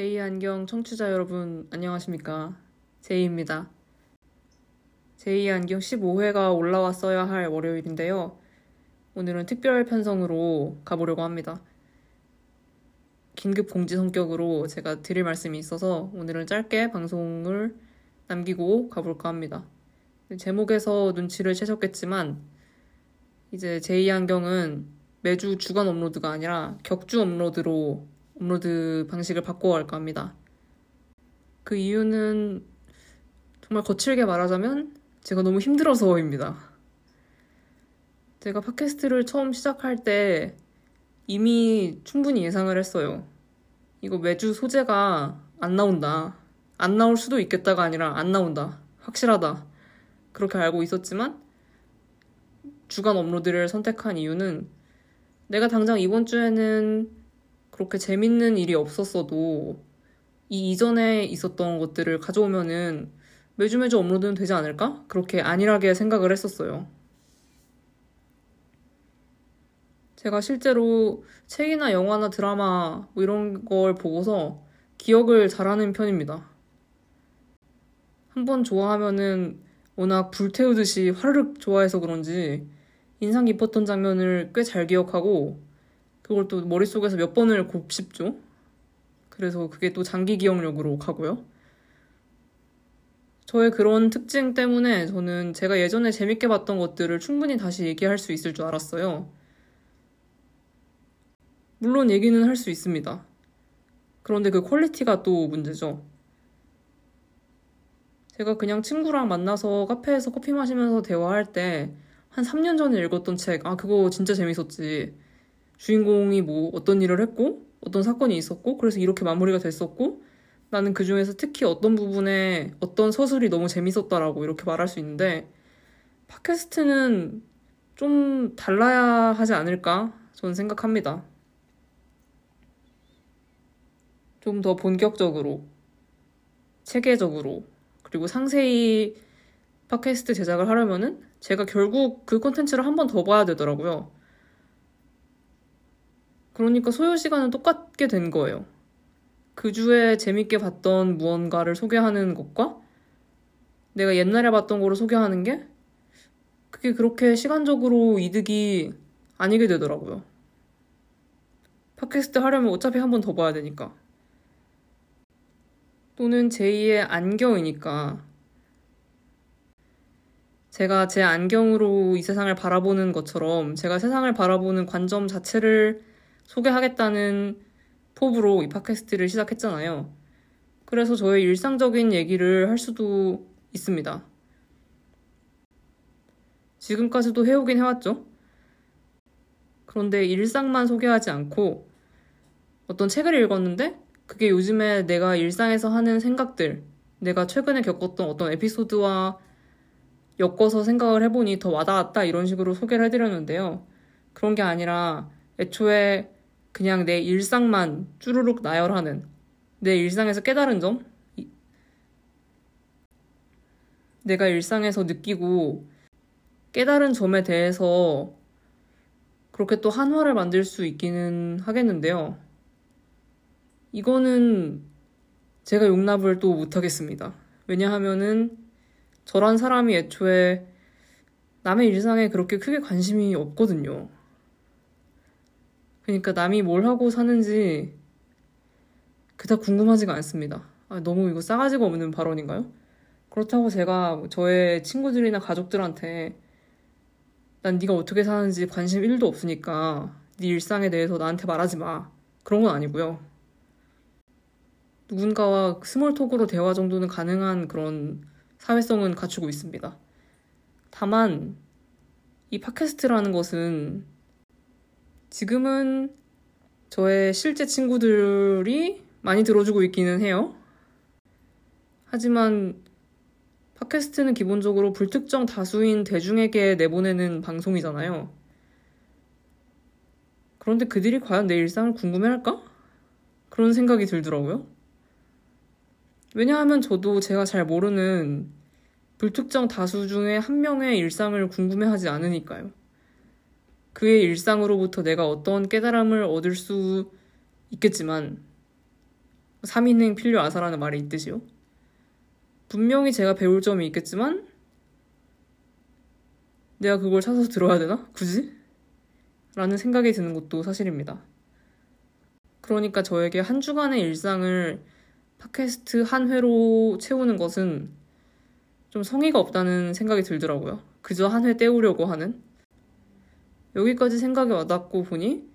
제이 안경 청취자 여러분 안녕하십니까 제이입니다. 제이 안경 15회가 올라왔어야 할 월요일인데요. 오늘은 특별 편성으로 가보려고 합니다. 긴급 공지 성격으로 제가 드릴 말씀이 있어서 오늘은 짧게 방송을 남기고 가볼까 합니다. 제목에서 눈치를 채셨겠지만 이제 제이 안경은 매주 주간 업로드가 아니라 격주 업로드로 업로드 방식을 바꿔갈까 합니다. 그 이유는 정말 거칠게 말하자면 제가 너무 힘들어서입니다. 제가 팟캐스트를 처음 시작할 때 이미 충분히 예상을 했어요. 이거 매주 소재가 안 나온다. 안 나올 수도 있겠다가 아니라 안 나온다. 확실하다. 그렇게 알고 있었지만 주간 업로드를 선택한 이유는 내가 당장 이번 주에는 그렇게 재밌는 일이 없었어도 이 이전에 있었던 것들을 가져오면은 매주 매주 업로드는 되지 않을까? 그렇게 안일하게 생각을 했었어요. 제가 실제로 책이나 영화나 드라마 뭐 이런 걸 보고서 기억을 잘하는 편입니다. 한번 좋아하면은 워낙 불태우듯이 화르륵 좋아해서 그런지 인상 깊었던 장면을 꽤 잘 기억하고 그걸 또 머릿속에서 몇 번을 곱씹죠. 그래서 그게 또 장기 기억력으로 가고요. 저의 그런 특징 때문에 저는 제가 예전에 재밌게 봤던 것들을 충분히 다시 얘기할 수 있을 줄 알았어요. 물론 얘기는 할 수 있습니다. 그런데 그 퀄리티가 또 문제죠. 제가 그냥 친구랑 만나서 카페에서 커피 마시면서 대화할 때 한 3년 전에 읽었던 책, 아, 그거 진짜 재밌었지. 주인공이 뭐 어떤 일을 했고 어떤 사건이 있었고 그래서 이렇게 마무리가 됐었고 나는 그 중에서 특히 어떤 부분에 어떤 서술이 너무 재밌었다라고 이렇게 말할 수 있는데 팟캐스트는 좀 달라야 하지 않을까 저는 생각합니다. 좀 더 본격적으로 체계적으로 그리고 상세히 팟캐스트 제작을 하려면은 제가 결국 그 콘텐츠를 한 번 더 봐야 되더라고요. 그러니까 소요 시간은 똑같게 된 거예요. 그 주에 재밌게 봤던 무언가를 소개하는 것과 내가 옛날에 봤던 거를 소개하는 게 그게 그렇게 시간적으로 이득이 아니게 되더라고요. 팟캐스트 하려면 어차피 한 번 더 봐야 되니까. 또는 제2의 안경이니까. 제가 제 안경으로 이 세상을 바라보는 것처럼 제가 세상을 바라보는 관점 자체를 소개하겠다는 포부로 이 팟캐스트를 시작했잖아요. 그래서 저의 일상적인 얘기를 할 수도 있습니다. 지금까지도 해오긴 해왔죠. 그런데 일상만 소개하지 않고 어떤 책을 읽었는데 그게 요즘에 내가 일상에서 하는 생각들, 내가 최근에 겪었던 어떤 에피소드와 엮어서 생각을 해보니 더 와닿았다 이런 식으로 소개를 해드렸는데요. 그런 게 아니라 애초에 그냥 내 일상만 쭈루룩 나열하는 내 일상에서 깨달은 점 내가 일상에서 느끼고 깨달은 점에 대해서 그렇게 또 한화를 만들 수 있기는 하겠는데요. 이거는 제가 용납을 또 못하겠습니다. 왜냐하면은 저란 사람이 애초에 남의 일상에 그렇게 크게 관심이 없거든요. 그러니까 남이 뭘 하고 사는지 그닥 궁금하지가 않습니다. 아, 너무 이거 싸가지가 없는 발언인가요? 그렇다고 제가 저의 친구들이나 가족들한테 난 네가 어떻게 사는지 관심 1도 없으니까 네 일상에 대해서 나한테 말하지 마. 그런 건 아니고요. 누군가와 스몰톡으로 대화 정도는 가능한 그런 사회성은 갖추고 있습니다. 다만 이 팟캐스트라는 것은 지금은 저의 실제 친구들이 많이 들어주고 있기는 해요. 하지만 팟캐스트는 기본적으로 불특정 다수인 대중에게 내보내는 방송이잖아요. 그런데 그들이 과연 내 일상을 궁금해할까? 그런 생각이 들더라고요. 왜냐하면 저도 제가 잘 모르는 불특정 다수 중에 한 명의 일상을 궁금해하지 않으니까요. 그의 일상으로부터 내가 어떤 깨달음을 얻을 수 있겠지만 3인행 필요 아사라는 말이 있듯이요. 분명히 제가 배울 점이 있겠지만 내가 그걸 찾아서 들어야 되나? 굳이? 라는 생각이 드는 것도 사실입니다. 그러니까 저에게 한 주간의 일상을 팟캐스트 한 회로 채우는 것은 좀 성의가 없다는 생각이 들더라고요. 그저 한 회 때우려고 하는. 여기까지 생각이 와닿고 보니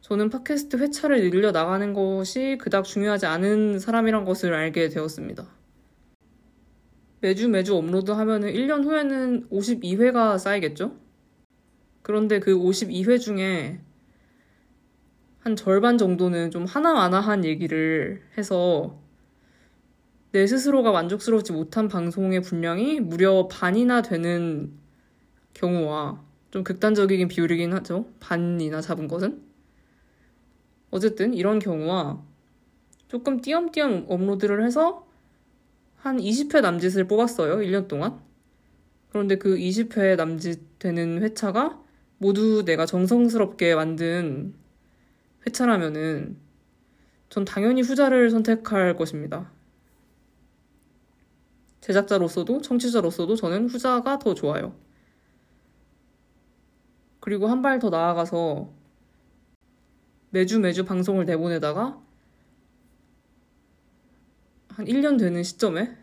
저는 팟캐스트 회차를 늘려 나가는 것이 그닥 중요하지 않은 사람이란 것을 알게 되었습니다. 매주 매주 업로드 하면은 1년 후에는 52회가 쌓이겠죠? 그런데 그 52회 중에 한 절반 정도는 좀 하나하나한 얘기를 해서 내 스스로가 만족스럽지 못한 방송의 분량이 무려 반이나 되는 경우와 좀 극단적이긴 비율이긴 하죠. 반이나 잡은 것은. 어쨌든 이런 경우와 조금 띄엄띄엄 업로드를 해서 한 20회 남짓을 뽑았어요. 1년 동안. 그런데 그 20회 남짓 되는 회차가 모두 내가 정성스럽게 만든 회차라면은 전 당연히 후자를 선택할 것입니다. 제작자로서도 청취자로서도 저는 후자가 더 좋아요. 그리고 한 발 더 나아가서 매주 매주 방송을 내보내다가 한 1년 되는 시점에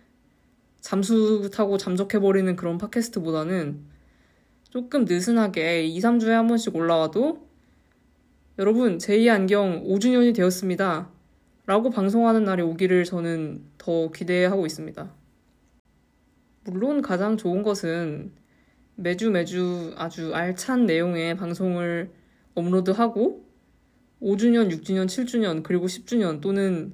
잠수 타고 잠적해버리는 그런 팟캐스트보다는 조금 느슨하게 2, 3주에 한 번씩 올라와도 여러분, 제2 안경 5주년이 되었습니다. 라고 방송하는 날이 오기를 저는 더 기대하고 있습니다. 물론 가장 좋은 것은 매주 매주 아주 알찬 내용의 방송을 업로드하고 5주년, 6주년, 7주년, 그리고 10주년 또는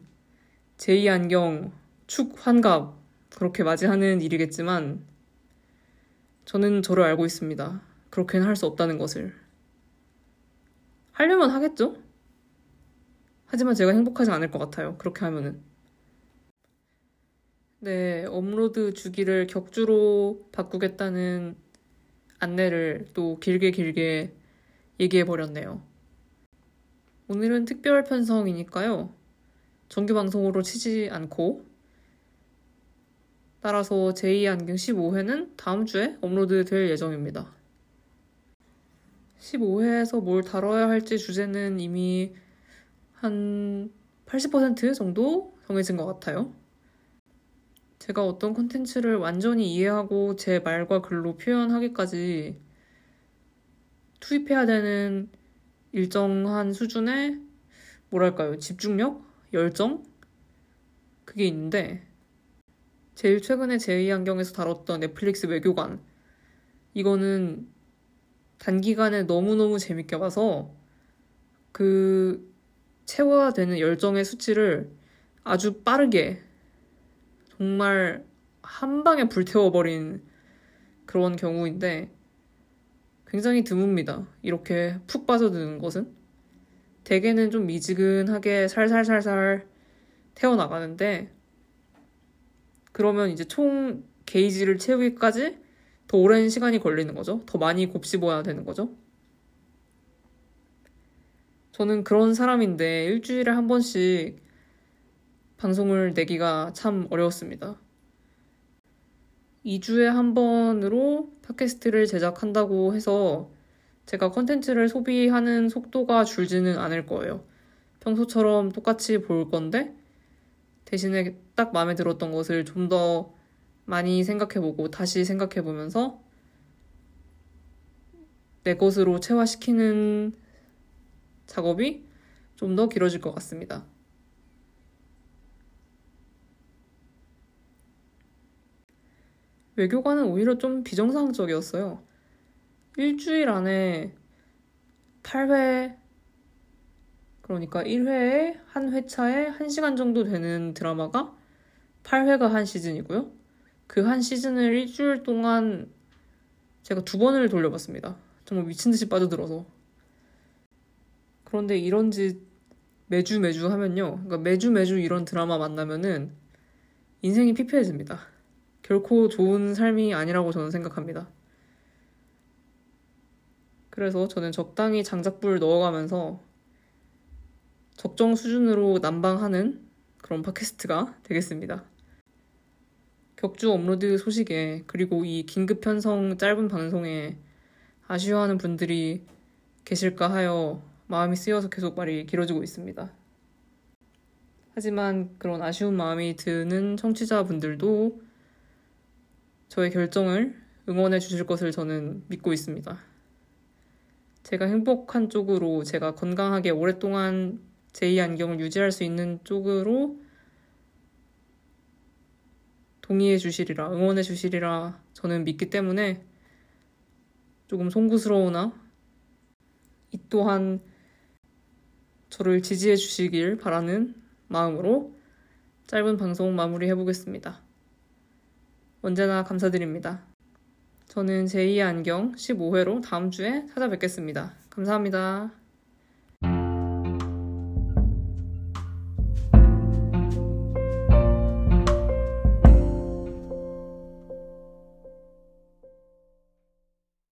제2안경 축 환갑 그렇게 맞이하는 일이겠지만 저는 저를 알고 있습니다. 그렇게는 할 수 없다는 것을. 하려면 하겠죠? 하지만 제가 행복하지 않을 것 같아요. 그렇게 하면은. 네, 업로드 주기를 격주로 바꾸겠다는 안내를 또 길게 길게 얘기해 버렸네요. 오늘은 특별 편성이니까요. 정규 방송으로 치지 않고 따라서 제2안경 15회는 다음 주에 업로드 될 예정입니다. 15회에서 뭘 다뤄야 할지 주제는 이미 한 80% 정도 정해진 것 같아요. 제가 어떤 콘텐츠를 완전히 이해하고 제 말과 글로 표현하기까지 투입해야 되는 일정한 수준의 뭐랄까요? 집중력, 열정? 그게 있는데 제일 최근에 제2안경에서 다뤘던 넷플릭스 외교관. 이거는 단기간에 너무너무 재밌게 봐서 그 채워야 되는 열정의 수치를 아주 빠르게 정말 한 방에 불태워버린 그런 경우인데 굉장히 드뭅니다. 이렇게 푹 빠져드는 것은. 대개는 좀 미지근하게 살살살살 태워나가는데 그러면 이제 총 게이지를 채우기까지 더 오랜 시간이 걸리는 거죠. 더 많이 곱씹어야 되는 거죠. 저는 그런 사람인데 일주일에 한 번씩 방송을 내기가 참 어려웠습니다. 2주에 한 번으로 팟캐스트를 제작한다고 해서 제가 컨텐츠를 소비하는 속도가 줄지는 않을 거예요. 평소처럼 똑같이 볼 건데 대신에 딱 마음에 들었던 것을 좀 더 많이 생각해보고 다시 생각해보면서 내 것으로 체화시키는 작업이 좀 더 길어질 것 같습니다. 외교관은 오히려 좀 비정상적이었어요. 일주일 안에 8회, 그러니까 1회에 한 회차에 1시간 정도 되는 드라마가 8회가 한 시즌이고요. 그 한 시즌을 일주일 동안 제가 두 번을 돌려봤습니다. 정말 미친 듯이 빠져들어서. 그런데 이런 짓 매주 매주 하면요. 그러니까 매주 매주 이런 드라마 만나면은 인생이 피폐해집니다. 결코 좋은 삶이 아니라고 저는 생각합니다. 그래서 저는 적당히 장작불 넣어가면서 적정 수준으로 난방하는 그런 팟캐스트가 되겠습니다. 격주 업로드 소식에 그리고 이 긴급 편성 짧은 방송에 아쉬워하는 분들이 계실까 하여 마음이 쓰여서 계속 말이 길어지고 있습니다. 하지만 그런 아쉬운 마음이 드는 청취자분들도 저의 결정을 응원해 주실 것을 저는 믿고 있습니다. 제가 행복한 쪽으로 제가 건강하게 오랫동안 제2 안경을 유지할 수 있는 쪽으로 동의해 주시리라, 응원해 주시리라 저는 믿기 때문에 조금 송구스러우나 이 또한 저를 지지해 주시길 바라는 마음으로 짧은 방송 마무리해 보겠습니다. 언제나 감사드립니다. 저는 제2의 안경 15회로 다음 주에 찾아뵙겠습니다. 감사합니다.